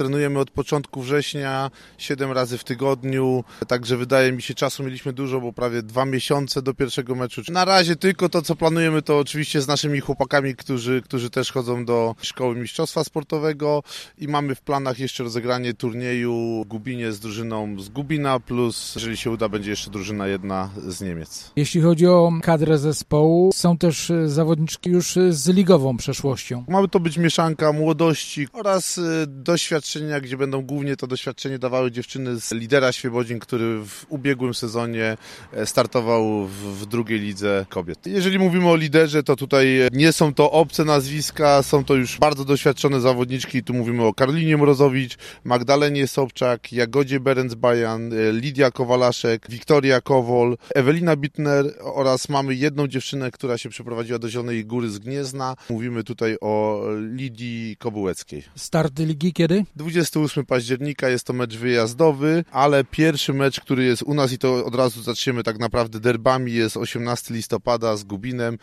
trenujemy od początku września, 7 razy w tygodniu, także wydaje mi się czasu mieliśmy dużo, bo prawie dwa miesiące do pierwszego meczu. Na razie tylko to, co planujemy, to oczywiście z naszymi chłopakami, którzy, którzy też chodzą do szkoły mistrzostwa sportowego i mamy w planach jeszcze rozegranie turnieju w Gubinie z drużyną z Gubina, plus jeżeli się uda, będzie jeszcze drużyna jedna z Niemiec. Jeśli chodzi o kadrę zespołu, są też e, zawodniczki już e, z ligową przeszłością. Mamy to być mieszanka młodości oraz y, doświadczenia, gdzie będą głównie to doświadczenie dawały dziewczyny z lidera Świebodzin, który w ubiegłym sezonie e, startował w, drugiej lidze kobiet. Jeżeli mówimy o liderze, to tutaj nie są to obce nazwiska, są to już bardzo doświadczone zawodniczki. Tu mówimy o Karlinie Mrozowicz, Magdalenie Sobczak, Jagodzie Berenc-Bajan, e, Lidia Kowalaszek, Wiktoria Kowol, Ewelina Bitner oraz mamy jedną dziewczynę, która się przeprowadziła do Zielonej Góry z Gniezna. Mówimy tutaj o Lidii Kobułeckiej. Start ligi kiedy? 28 października jest to mecz wyjazdowy, ale pierwszy mecz, który jest u nas i to od razu zaczniemy tak naprawdę derbami jest 18 listopada z Gubinem.